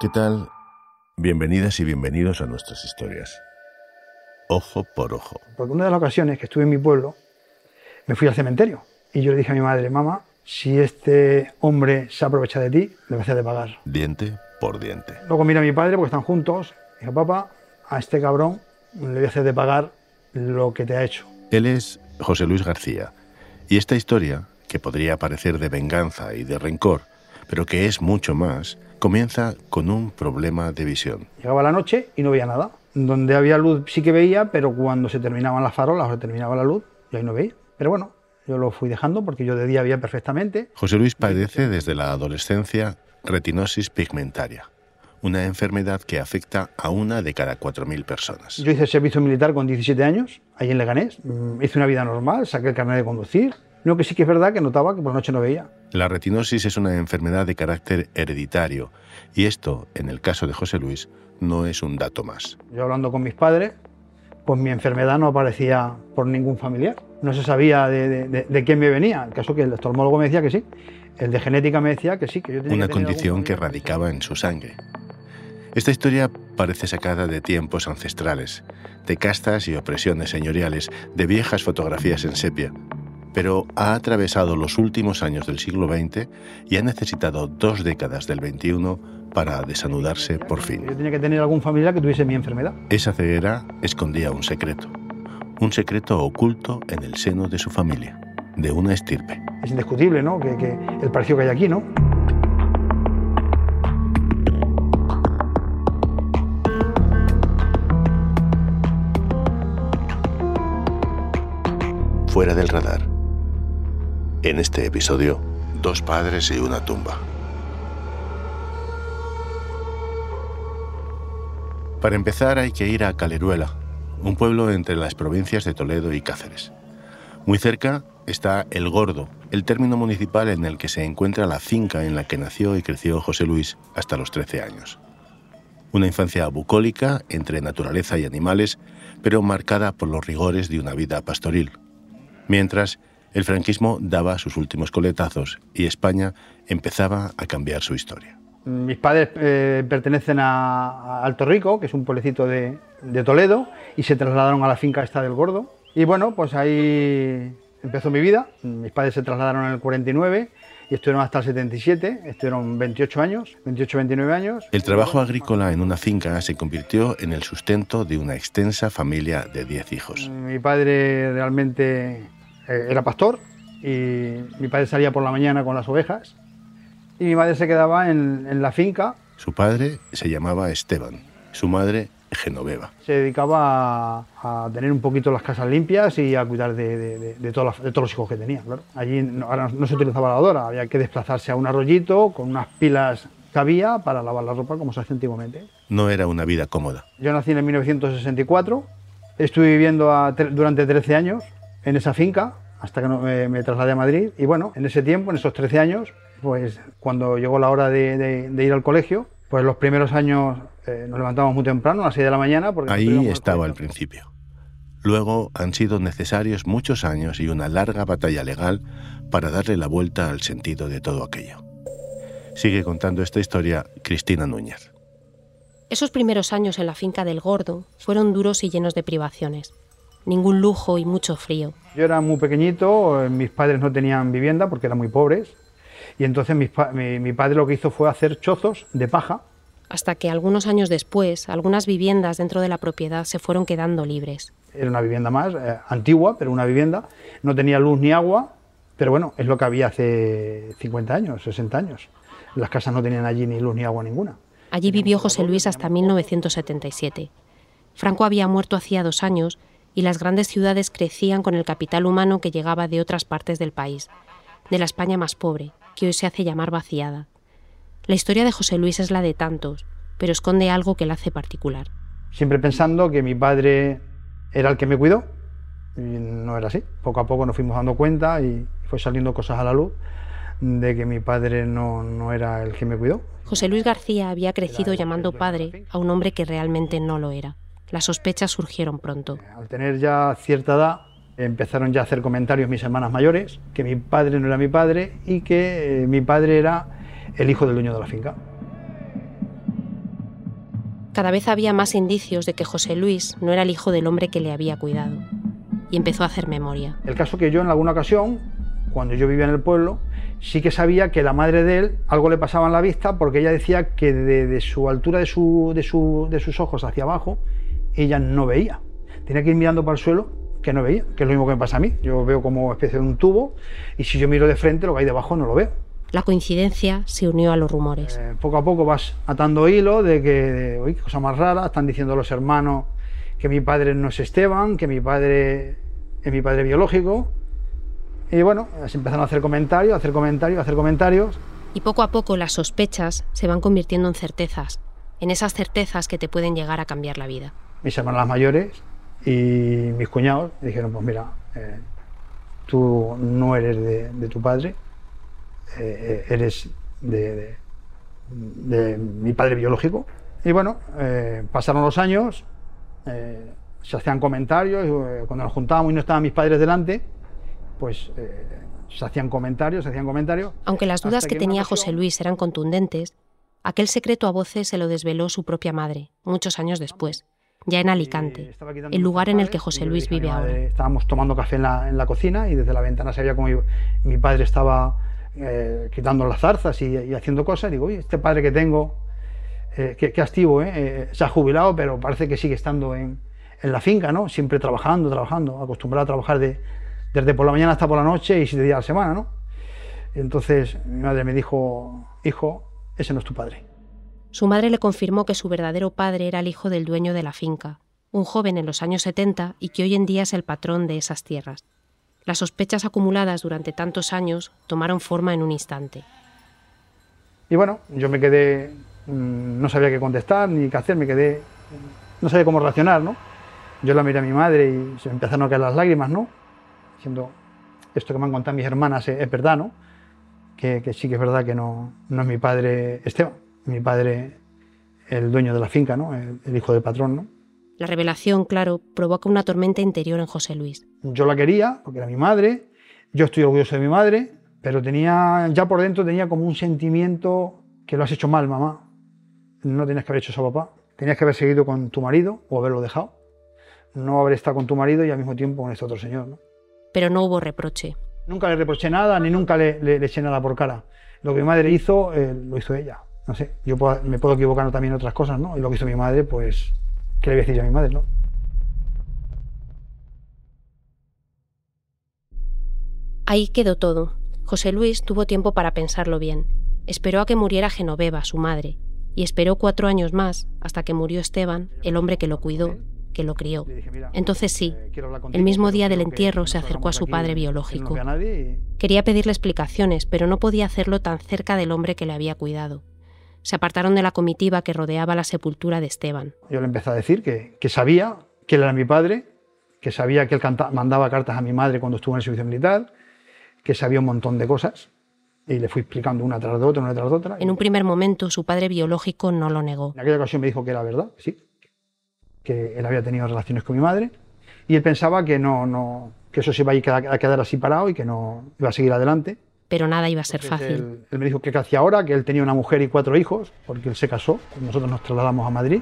¿Qué tal? Bienvenidas y bienvenidos a nuestras historias. Ojo por ojo. Porque una de las ocasiones que estuve en mi pueblo, me fui al cementerio y yo le dije a mi madre, mamá, si este hombre se aprovecha de ti, le voy a hacer de pagar. Diente por diente. Luego mira a mi padre porque están juntos. Dijo, papá, a este cabrón le voy a hacer de pagar lo que te ha hecho. Él es José Luis García. Y esta historia, que podría parecer de venganza y de rencor, pero que es mucho más, comienza con un problema de visión. Llegaba la noche y no veía nada. Donde había luz sí que veía, pero cuando se terminaban las farolas o se terminaba la luz, yo ahí no veía. Pero bueno, yo lo fui dejando porque yo de día veía perfectamente. José Luis padece desde la adolescencia retinosis pigmentaria, una enfermedad que afecta a una de cada 4.000 personas. Yo hice servicio militar con 17 años, ahí en Leganés. Mm, Hice una vida normal, saqué el carnet de conducir. Lo que sí que es verdad que notaba que por la noche no veía. La retinosis es una enfermedad de carácter hereditario y esto, en el caso de José Luis, no es un dato más. Yo hablando con mis padres, pues mi enfermedad no aparecía por ningún familiar. No se sabía de, de- de- de quién me venía. El caso que el oftalmólogo me decía que sí. El de genética me decía que sí, que yo tenía Una que condición que radicaba en su sangre. Esta historia parece sacada de tiempos ancestrales, de castas y opresiones señoriales, de viejas fotografías en sepia, pero ha atravesado los últimos años del siglo XX y ha necesitado dos décadas del XXI para desanudarse por fin. Yo tenía que tener algún familiar que tuviese mi enfermedad. Esa ceguera escondía un secreto, un secreto oculto en el seno de su familia, de una estirpe. Es indiscutible, ¿no? Que, que el parecido que hay aquí, ¿no? Fuera del radar. En este episodio, dos padres y una tumba. Para empezar hay que ir a Caleruela, un pueblo entre las provincias de Toledo y Cáceres. Muy cerca está El Gordo, el término municipal en el que se encuentra la finca en la que nació y creció José Luis hasta los 13 años. Una infancia bucólica entre naturaleza y animales, pero marcada por los rigores de una vida pastoril. Mientras, el franquismo daba sus últimos coletazos y España empezaba a cambiar su historia. Mis padres eh, pertenecen a, Alto Rico, que es un pueblecito de, de Toledo, y se trasladaron a la finca esta del Gordo. Y bueno, pues ahí empezó mi vida. Mis padres se trasladaron en el 49 y estuvieron hasta el 77, estuvieron 28 años, 28, 29 años. El trabajo agrícola en una finca se convirtió en el sustento de una extensa familia de 10 hijos. Mi padre realmente eh, era pastor y mi padre salía por la mañana con las ovejas y mi madre se quedaba en, en la finca, Su padre se llamaba Esteban, su madre Genoveva. se dedicaba a, a tener un poquito las casas limpias y a cuidar de, de- de- de todas las- de todos los hijos que tenía. Claro. Allí no, ahora no se utilizaba lavadora, había que desplazarse a un arroyito con unas pilas que había para lavar la ropa como se hacía antiguamente. No era una vida cómoda. Yo nací en 1964, estuve viviendo a durante 13 años en esa finca hasta que no- me, me trasladé a Madrid y bueno, en ese tiempo, en esos 13 años, pues cuando llegó la hora de, de- de ir al colegio, pues los primeros años eh, nos levantábamos muy temprano, a las 6 de la mañana. Porque Ahí al estaba el colegio. principio. Luego han sido necesarios muchos años y una larga batalla legal para darle la vuelta al sentido de todo aquello. Sigue contando esta historia Cristina Núñez. Esos primeros años en la finca del Gordo fueron duros y llenos de privaciones. Ningún lujo y mucho frío. Yo era muy pequeñito, eh, mis padres no tenían vivienda porque eran muy pobres y entonces pa- mi, mi padre lo que hizo fue hacer chozos de paja Hasta que algunos años después, algunas viviendas dentro de la propiedad se fueron quedando libres. Era una vivienda más eh, antigua, pero una vivienda. No tenía luz ni agua, pero bueno, es lo que había hace 50 años, 60 años. Las casas no tenían allí ni luz ni agua ninguna. Allí vivió José Luis hasta 1977. Franco había muerto hacía dos años y las grandes ciudades crecían con el capital humano que llegaba de otras partes del país, de la España más pobre, que hoy se hace llamar vaciada. La historia de José Luis es la de tantos, pero esconde algo que la hace particular. Siempre pensando que mi padre era el que me cuidó, y no era así. Poco a poco nos fuimos dando cuenta y fue saliendo cosas a la luz de que mi padre no, no era el que me cuidó. José Luis García había crecido llamando padre a un hombre que realmente no lo era. Las sospechas surgieron pronto. Al tener ya cierta edad, empezaron ya a hacer comentarios mis hermanas mayores, que mi padre no era mi padre y que eh, mi padre era el hijo del dueño de la finca. Cada vez había más indicios de que José Luis no era el hijo del hombre que le había cuidado. Y empezó a hacer memoria. El caso que yo en alguna ocasión, cuando yo vivía en el pueblo, sí que sabía que la madre de él algo le pasaba en la vista porque ella decía que de, su altura de, su, de, su, de sus ojos hacia abajo, ella no veía. Tenía que ir mirando para el suelo que no veía, que es lo mismo que me pasa a mí. Yo veo como especie de un tubo y si yo miro de frente lo que hay debajo no lo veo. La coincidencia se unió a los rumores. Eh, poco a poco vas atando hilo de que, uy, qué cosa más rara, están diciendo los hermanos que mi padre no es Esteban, que mi padre es mi padre biológico. Y bueno, se empezaron a hacer comentarios, a hacer comentarios, a hacer comentarios. Y poco a poco las sospechas se van convirtiendo en certezas, en esas certezas que te pueden llegar a cambiar la vida. Mis hermanas mayores y mis cuñados dijeron, pues mira, eh, tú no eres de, tu padre, eh, eres de, mi padre biológico. Y bueno, eh, pasaron los años, se hacían comentarios, cuando nos juntábamos y no estaban mis padres delante, pues se hacían comentarios, se hacían comentarios. Aunque las dudas que, tenía José Luis eran contundentes, aquel secreto a voces se lo desveló su propia madre, muchos años después ya en Alicante, el lugar en el que José Luis vive ahora. Estábamos tomando café en la, cocina y desde la ventana se veía como mi, padre estaba eh, quitando las zarzas y, haciendo cosas. Digo, oye, este padre que tengo, eh, qué, qué, activo, eh, se ha jubilado, pero parece que sigue estando en, la finca, ¿no? Siempre trabajando, trabajando, acostumbrado a trabajar de, desde por la mañana hasta por la noche y siete días a la semana, ¿no? Entonces mi madre me dijo, hijo, ese no es tu padre. Su madre le confirmó que su verdadero padre era el hijo del dueño de la finca, un joven en los años 70 y que hoy en día es el patrón de esas tierras. Las sospechas acumuladas durante tantos años tomaron forma en un instante. Y bueno, yo me quedé, mm, no sabía qué contestar ni qué hacer, me quedé, no sabía cómo reaccionar, ¿no? Yo la miré a mi madre y se empezaron a caer las lágrimas, ¿no? Diciendo, esto que me han contado mis hermanas es, verdad, ¿no? Que, que, sí que es verdad que no, no es mi padre Esteban mi padre el dueño de la finca, ¿no? el, hijo del patrón. ¿no? La revelación, claro, provoca una tormenta interior en José Luis. Yo la quería porque era mi madre, yo estoy orgulloso de mi madre, pero tenía, ya por dentro tenía como un sentimiento que lo has hecho mal, mamá. No tenías que haber hecho eso a papá. Tenías que haber seguido con tu marido o haberlo dejado. No haber estado con tu marido y al mismo tiempo con este otro señor. ¿no? Pero no hubo reproche. Nunca le reproché nada, ni nunca le, eché nada por cara. Lo que mi madre hizo, eh, lo hizo ella no sé, yo me puedo equivocar también en otras cosas, ¿no? Y lo que hizo mi madre, pues, ¿qué le voy a decir yo a mi madre, no? Ahí quedó todo. José Luis tuvo tiempo para pensarlo bien. Esperó a que muriera Genoveva, su madre, y esperó cuatro años más hasta que murió Esteban, el hombre que lo cuidó, que lo crió. Entonces sí, eh, el mismo día del entierro se acercó a su padre biológico. Quería pedirle explicaciones, pero no podía hacerlo tan cerca del hombre que le había cuidado se apartaron de la comitiva que rodeaba la sepultura de Esteban. Yo le empecé a decir que, sabía que él era mi padre, que sabía que él mandaba cartas a mi madre cuando estuvo en el servicio militar, que sabía un montón de cosas. Y le fui explicando una tras de otra, una tras de otra. En un primer momento su padre biológico no lo negó. En aquella ocasión me dijo que era verdad, sí, que él había tenido relaciones con mi madre y él pensaba que no, no, que eso se iba a quedar así parado y que no iba a seguir adelante pero nada iba a ser fácil. Él, me dijo que hacía ahora, que él tenía una mujer y cuatro hijos, porque él se casó, nosotros nos trasladamos a Madrid.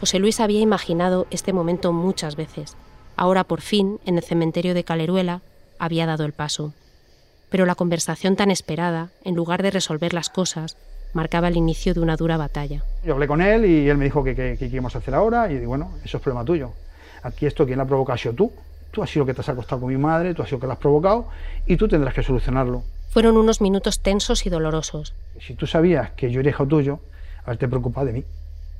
José Luis había imaginado este momento muchas veces. Ahora, por fin, en el cementerio de Caleruela, había dado el paso. Pero la conversación tan esperada, en lugar de resolver las cosas, marcaba el inicio de una dura batalla. Yo hablé con él y él me dijo que qué íbamos a hacer ahora y bueno, eso es problema tuyo. Aquí esto, quien la provoca ha sido tú tú has sido lo que te has acostado con mi madre, tú has sido lo que la has provocado y tú tendrás que solucionarlo. Fueron unos minutos tensos y dolorosos. Si tú sabías que yo era hijo tuyo, haberte preocupado de mí,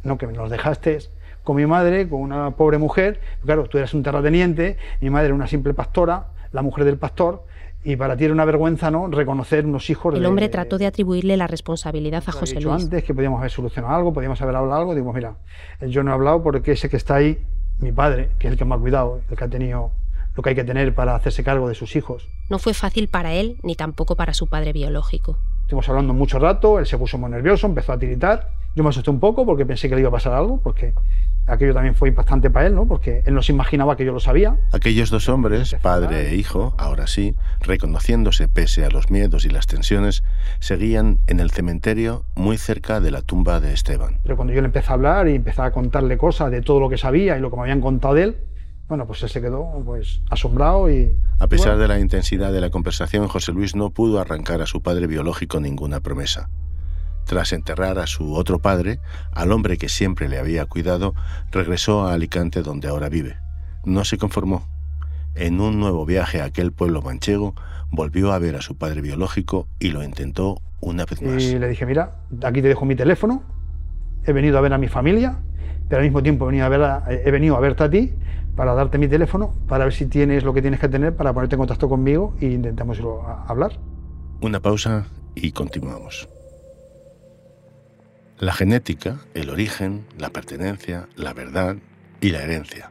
no que me los dejaste con mi madre, con una pobre mujer, claro, tú eras un terrateniente, mi madre era una simple pastora, la mujer del pastor, y para ti era una vergüenza no reconocer unos hijos. El hombre trató de atribuirle la responsabilidad a José Luis. Antes que podíamos haber solucionado algo, podíamos haber hablado algo, digo, mira, yo no he hablado porque ese que está ahí, mi padre, que es el que me ha cuidado, el que ha tenido lo que hay que tener para hacerse cargo de sus hijos. No fue fácil para él ni tampoco para su padre biológico. Estuvimos hablando mucho rato, él se puso muy nervioso, empezó a tiritar. Yo me asusté un poco porque pensé que le iba a pasar algo, porque Aquello también fue impactante para él, ¿no? Porque él no se imaginaba que yo lo sabía. Aquellos dos hombres, padre e hijo, ahora sí, reconociéndose pese a los miedos y las tensiones, seguían en el cementerio muy cerca de la tumba de Esteban. Pero cuando yo le empecé a hablar y empecé a contarle cosas de todo lo que sabía y lo que me habían contado de él, bueno, pues él se quedó pues asombrado y... A pesar de la intensidad de la conversación, José Luis no pudo arrancar a su padre biológico ninguna promesa. Tras enterrar a su otro padre, al hombre que siempre le había cuidado, regresó a Alicante donde ahora vive. No se conformó. En un nuevo viaje a aquel pueblo manchego, volvió a ver a su padre biológico y lo intentó una vez más. Y le dije, mira, aquí te dejo mi teléfono, he venido a ver a mi familia, pero al mismo tiempo he venido a, ver he venido a verte a ti para darte mi teléfono, para ver si tienes lo que tienes que tener para ponerte en contacto conmigo e intentamos hablar. Una pausa y continuamos. La genética, el origen, la pertenencia, la verdad y la herencia.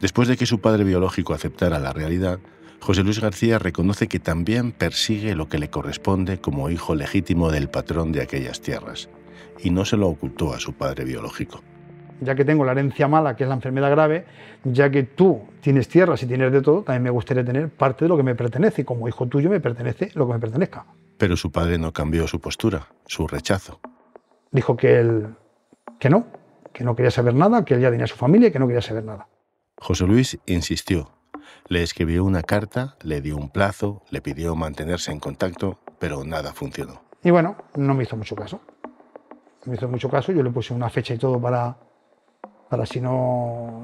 Después de que su padre biológico aceptara la realidad, José Luis García reconoce que también persigue lo que le corresponde como hijo legítimo del patrón de aquellas tierras, y no se lo ocultó a su padre biológico. Ya que tengo la herencia mala, que es la enfermedad grave, ya que tú tienes tierras y tienes de todo, también me gustaría tener parte de lo que me pertenece, y como hijo tuyo me pertenece lo que me pertenezca. Pero su padre no cambió su postura, su rechazo dijo que él que no, que no quería saber nada, que él ya tenía su familia y que no quería saber nada. José Luis insistió. Le escribió una carta, le dio un plazo, le pidió mantenerse en contacto, pero nada funcionó. Y bueno, no me hizo mucho caso. No me hizo mucho caso, yo le puse una fecha y todo para, para si no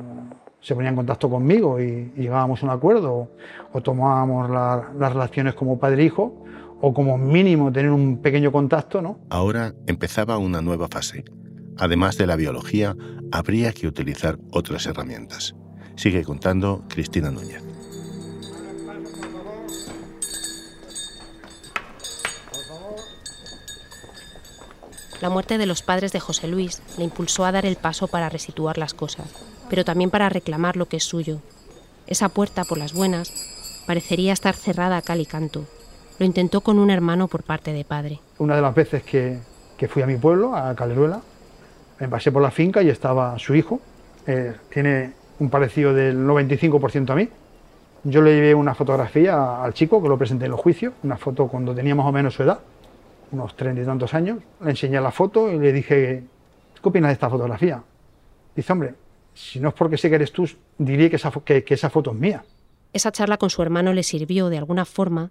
se ponía en contacto conmigo y, llegábamos a un acuerdo o, tomábamos las relaciones como padre e o como mínimo tener un pequeño contacto, ¿no? Ahora empezaba una nueva fase. Además de la biología, habría que utilizar otras herramientas. Sigue contando Cristina Núñez. La muerte de los padres de José Luis le impulsó a dar el paso para resituar las cosas, pero también para reclamar lo que es suyo. Esa puerta, por las buenas, parecería estar cerrada a cal y canto, lo intentó con un hermano por parte de padre. Una de las veces que, fui a mi pueblo, a Caleruela, me pasé por la finca y estaba su hijo. Eh, tiene un parecido del 95% a mí. Yo le llevé una fotografía al chico que lo presenté en los juicios, una foto cuando tenía más o menos su edad, unos treinta y tantos años. Le enseñé la foto y le dije, ¿qué opinas de esta fotografía? Dice, hombre, si no es porque sé que eres tú, diría que esa, que esa foto es mía. Esa charla con su hermano le sirvió de alguna forma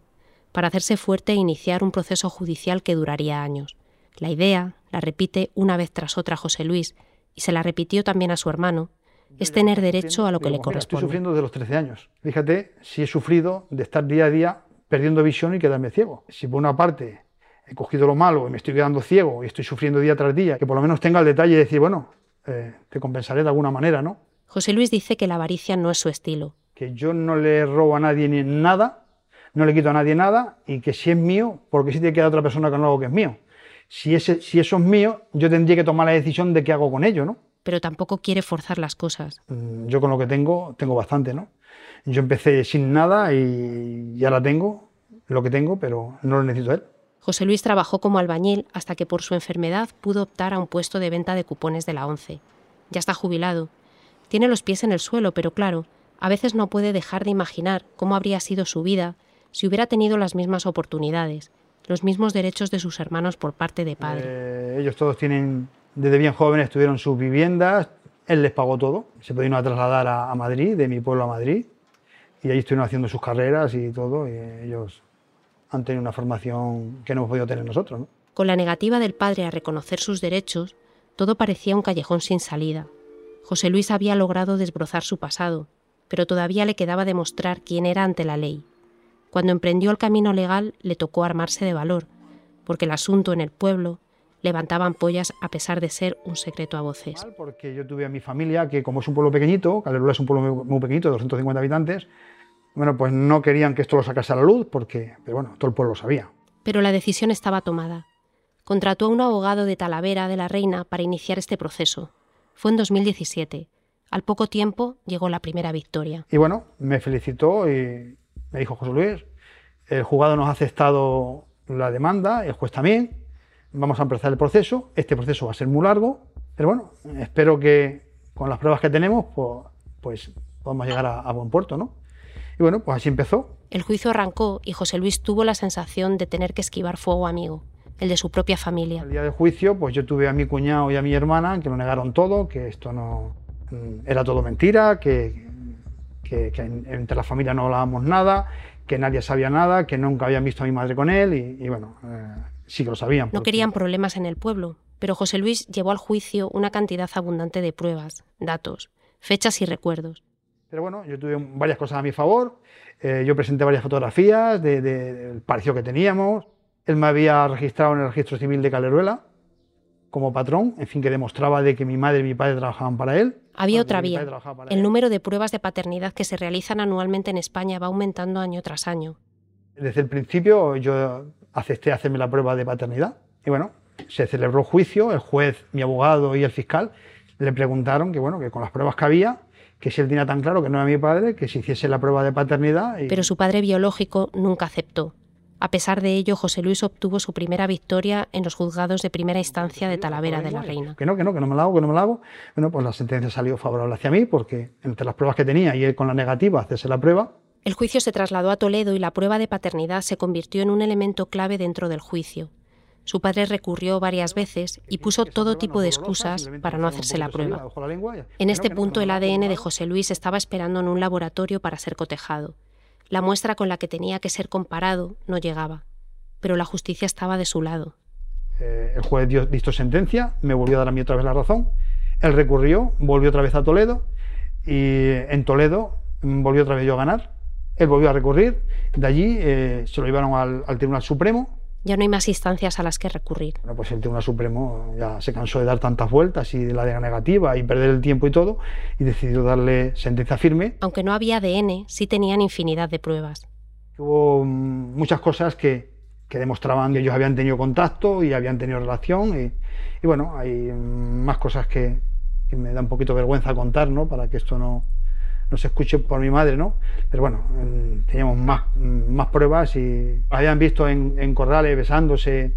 para hacerse fuerte e iniciar un proceso judicial que duraría años. La idea, la repite una vez tras otra José Luis, y se la repitió también a su hermano, es tener derecho a lo que le corresponde. Estoy sufriendo desde los 13 años. Fíjate si he sufrido de estar día a día perdiendo visión y quedarme ciego. Si por una parte he cogido lo malo y me estoy quedando ciego y estoy sufriendo día tras día, que por lo menos tenga el detalle de decir, bueno, eh, te compensaré de alguna manera, ¿no? José Luis dice que la avaricia no es su estilo. Que yo no le robo a nadie ni nada, no le quito a nadie nada y que si es mío, porque si te queda otra persona con algo que es mío. Si, ese, si eso es mío, yo tendría que tomar la decisión de qué hago con ello, ¿no? Pero tampoco quiere forzar las cosas. Mm, yo con lo que tengo, tengo bastante, ¿no? Yo empecé sin nada y ya la tengo, lo que tengo, pero no lo necesito él. José Luis trabajó como albañil hasta que por su enfermedad pudo optar a un puesto de venta de cupones de la ONCE. Ya está jubilado. Tiene los pies en el suelo, pero claro, a veces no puede dejar de imaginar cómo habría sido su vida si hubiera tenido las mismas oportunidades, los mismos derechos de sus hermanos por parte de padre. Eh, ellos todos tienen, desde bien jóvenes tuvieron sus viviendas, él les pagó todo, se pudieron trasladar a, Madrid, de mi pueblo a Madrid, y ahí estuvieron haciendo sus carreras y todo, ellos han tenido una formación que no hemos podido tener nosotros. Con la negativa del padre a reconocer sus derechos, todo parecía un callejón sin salida. José Luis había logrado desbrozar su pasado, pero todavía le quedaba demostrar quién era ante la ley. Cuando emprendió el camino legal le tocó armarse de valor, porque el asunto en el pueblo levantaba ampollas a pesar de ser un secreto a voces. Porque yo tuve a mi familia, que como es un pueblo pequeñito, Calerula es un pueblo muy pequeñito, de 250 habitantes, bueno, pues no querían que esto lo sacase a la luz, porque, pero bueno, todo el pueblo lo sabía. Pero la decisión estaba tomada. Contrató a un abogado de Talavera de la Reina para iniciar este proceso. Fue en 2017. Al poco tiempo llegó la primera victoria. Y bueno, me felicitó y me dijo José Luis, el juzgado nos ha aceptado la demanda, el juez también, vamos a empezar el proceso, este proceso va a ser muy largo, pero bueno, espero que, con las pruebas que tenemos, pues, pues podemos llegar a, a buen puerto, ¿no? Y bueno, pues así empezó. El juicio arrancó y José Luis tuvo la sensación de tener que esquivar fuego amigo, el de su propia familia. El día del juicio, pues yo tuve a mi cuñado y a mi hermana que lo negaron todo, que esto no mm, era todo mentira, que, que, que entre la familia no hablábamos nada, que nadie sabía nada, que nunca habían visto a mi madre con él y, y bueno, eh, sí que lo sabían. No querían problemas en el pueblo, pero José Luis llevó al juicio una cantidad abundante de pruebas, datos, fechas y recuerdos. Pero bueno, yo tuve varias cosas a mi favor. Eh, yo presenté varias fotografías de, de, del parecido que teníamos. Él me había registrado en el registro civil de Caleruela como patrón, en fin, que demostraba de que mi madre y mi padre trabajaban para él. Había otra vía. El él. número de pruebas de paternidad que se realizan anualmente en España va aumentando año tras año. Desde el principio yo acepté hacerme la prueba de paternidad y bueno, se celebró el juicio, el juez, mi abogado y el fiscal le preguntaron que bueno, que con las pruebas que había, que si él tenía tan claro que no era mi padre, que se hiciese la prueba de paternidad. Y... Pero su padre biológico nunca aceptó. A pesar de ello, José Luis obtuvo su primera victoria en los juzgados de primera instancia de Talavera de la Reina. Que no, que no, que no me la hago, que no me la hago. Bueno, pues la sentencia salió favorable hacia mí porque entre las pruebas que tenía y él con la negativa hacerse la prueba. El juicio se trasladó a Toledo y la prueba de paternidad se convirtió en un elemento clave dentro del juicio. Su padre recurrió varias veces y puso todo tipo de excusas para no hacerse la prueba. En este punto el ADN de José Luis estaba esperando en un laboratorio para ser cotejado. La muestra con la que tenía que ser comparado no llegaba, pero la justicia estaba de su lado. Eh, el juez dio, dictó sentencia, me volvió a dar a mí otra vez la razón. Él recurrió, volvió otra vez a Toledo y en Toledo volvió otra vez yo a ganar. Él volvió a recurrir, de allí eh, se lo llevaron al, al Tribunal Supremo ya no hay más instancias a las que recurrir. Bueno, pues el Tribunal Supremo ya se cansó de dar tantas vueltas y de la negativa y perder el tiempo y todo, y decidió darle sentencia firme. Aunque no había ADN, sí tenían infinidad de pruebas. Hubo muchas cosas que, que demostraban que ellos habían tenido contacto y habían tenido relación, y, y bueno, hay más cosas que, que, me da un poquito vergüenza contar, ¿no? Para que esto no, no se escuche por mi madre, ¿no? Pero bueno, teníamos más, más pruebas y habían visto en, en Corrales besándose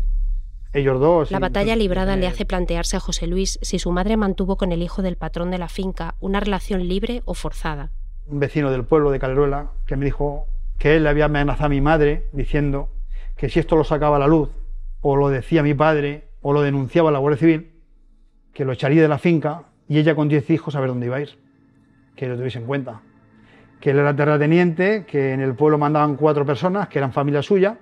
ellos dos. La batalla librada le hace plantearse a José Luis si su madre mantuvo con el hijo del patrón de la finca una relación libre o forzada. Un vecino del pueblo de Caleruela que me dijo que él le había amenazado a mi madre diciendo que si esto lo sacaba a la luz, o lo decía mi padre, o lo denunciaba la Guardia Civil, que lo echaría de la finca y ella con 10 hijos a ver dónde iba a ir que lo tuviese en cuenta. Que él era terrateniente, que en el pueblo mandaban cuatro personas, que eran familia suya,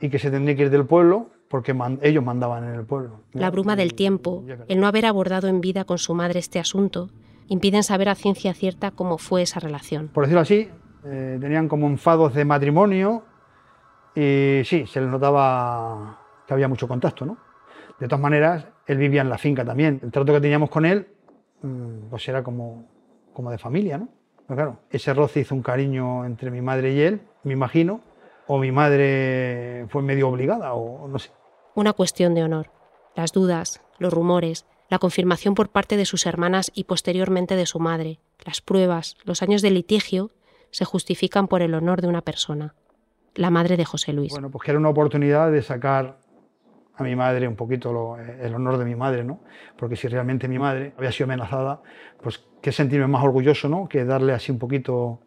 y que se tendría que ir del pueblo porque man ellos mandaban en el pueblo. La bruma del tiempo, el no haber abordado en vida con su madre este asunto, impiden saber a ciencia cierta cómo fue esa relación. Por decirlo así, eh, tenían como enfados de matrimonio y sí, se les notaba que había mucho contacto, ¿no? De todas maneras, él vivía en la finca también. El trato que teníamos con él, pues era como como de familia, ¿no? Pero claro, ese roce hizo un cariño entre mi madre y él, me imagino, o mi madre fue medio obligada, o no sé. Una cuestión de honor. Las dudas, los rumores, la confirmación por parte de sus hermanas y posteriormente de su madre, las pruebas, los años de litigio, se justifican por el honor de una persona, la madre de José Luis. Bueno, pues que era una oportunidad de sacar a mi madre un poquito lo, el honor de mi madre, ¿no? Porque si realmente mi madre había sido amenazada, pues qué sentirme más orgulloso, ¿no? Que darle así un poquito,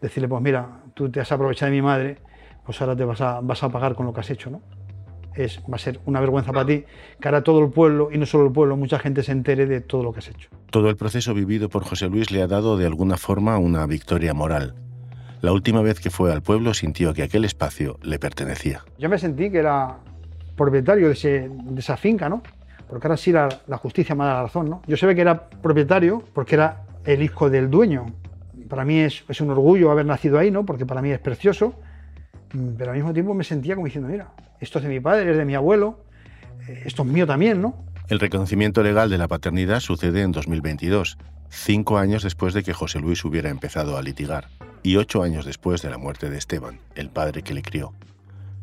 decirle, pues mira, tú te has aprovechado de mi madre, pues ahora te vas a, vas a pagar con lo que has hecho, ¿no? Es, va a ser una vergüenza para ti que ahora todo el pueblo, y no solo el pueblo, mucha gente se entere de todo lo que has hecho. Todo el proceso vivido por José Luis le ha dado de alguna forma una victoria moral. La última vez que fue al pueblo sintió que aquel espacio le pertenecía. Yo me sentí que era propietario de, ese, de esa finca, ¿no? Porque ahora sí la, la, justicia me da la razón, ¿no? Yo sé que era propietario porque era el hijo del dueño. Para mí es, es, un orgullo haber nacido ahí, ¿no? Porque para mí es precioso. Pero al mismo tiempo me sentía como diciendo, mira, esto es de mi padre, es de mi abuelo, eh, esto es mío también, ¿no? El reconocimiento legal de la paternidad sucede en 2022, cinco años después de que José Luis hubiera empezado a litigar y ocho años después de la muerte de Esteban, el padre que le crió.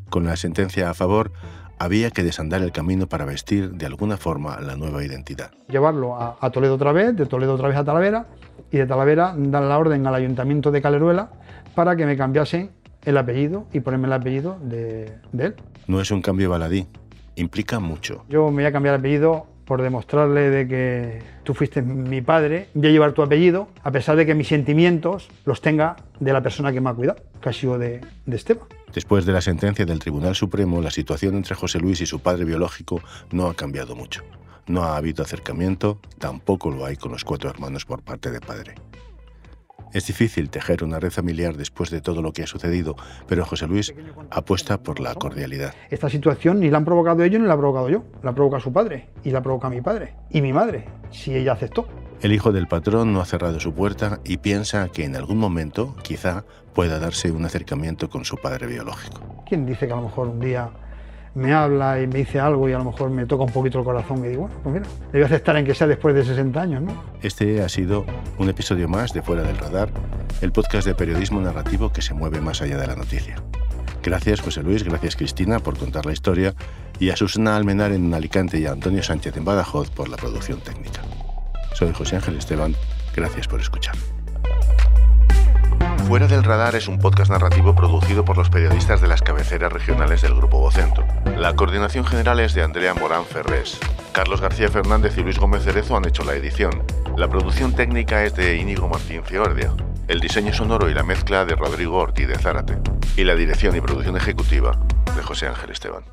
Con la sentencia a favor, había que desandar el camino para vestir de alguna forma la nueva identidad. Llevarlo a, a, Toledo otra vez, de Toledo otra vez a Talavera, y de Talavera dar la orden al ayuntamiento de Caleruela para que me cambiasen el apellido y ponerme el apellido de, de él. No es un cambio baladí, implica mucho. Yo me voy a cambiar el apellido por demostrarle de que tú fuiste mi padre, voy a llevar tu apellido, a pesar de que mis sentimientos los tenga de la persona que me ha cuidado, que ha sido de, de Esteban. Después de la sentencia del Tribunal Supremo, la situación entre José Luis y su padre biológico no ha cambiado mucho. No ha habido acercamiento, tampoco lo hay con los cuatro hermanos por parte de padre. Es difícil tejer una red familiar después de todo lo que ha sucedido, pero José Luis apuesta por la cordialidad. Esta situación ni la han provocado ellos ni la ha provocado yo. La provoca su padre y la provoca mi padre y mi madre, si ella aceptó. El hijo del patrón no ha cerrado su puerta y piensa que en algún momento, quizá, pueda darse un acercamiento con su padre biológico. ¿Quién dice que a lo mejor un día me habla y me dice algo y a lo mejor me toca un poquito el corazón y digo, bueno, pues mira, a aceptar en que sea después de 60 años, ¿no? Este ha sido un episodio más de Fuera del Radar, el podcast de periodismo narrativo que se mueve más allá de la noticia. Gracias José Luis, gracias Cristina por contar la historia y a Susana Almenar en Alicante y a Antonio Sánchez en Badajoz por la producción técnica. Soy José Ángel Esteban, gracias por escuchar. Fuera del Radar es un podcast narrativo producido por los periodistas de las cabeceras regionales del Grupo Vocento. La coordinación general es de Andrea Morán Ferrés. Carlos García Fernández y Luis Gómez Cerezo han hecho la edición. La producción técnica es de Íñigo Martín Fiordia. El diseño sonoro y la mezcla de Rodrigo Ortiz de Zárate. Y la dirección y producción ejecutiva de José Ángel Esteban.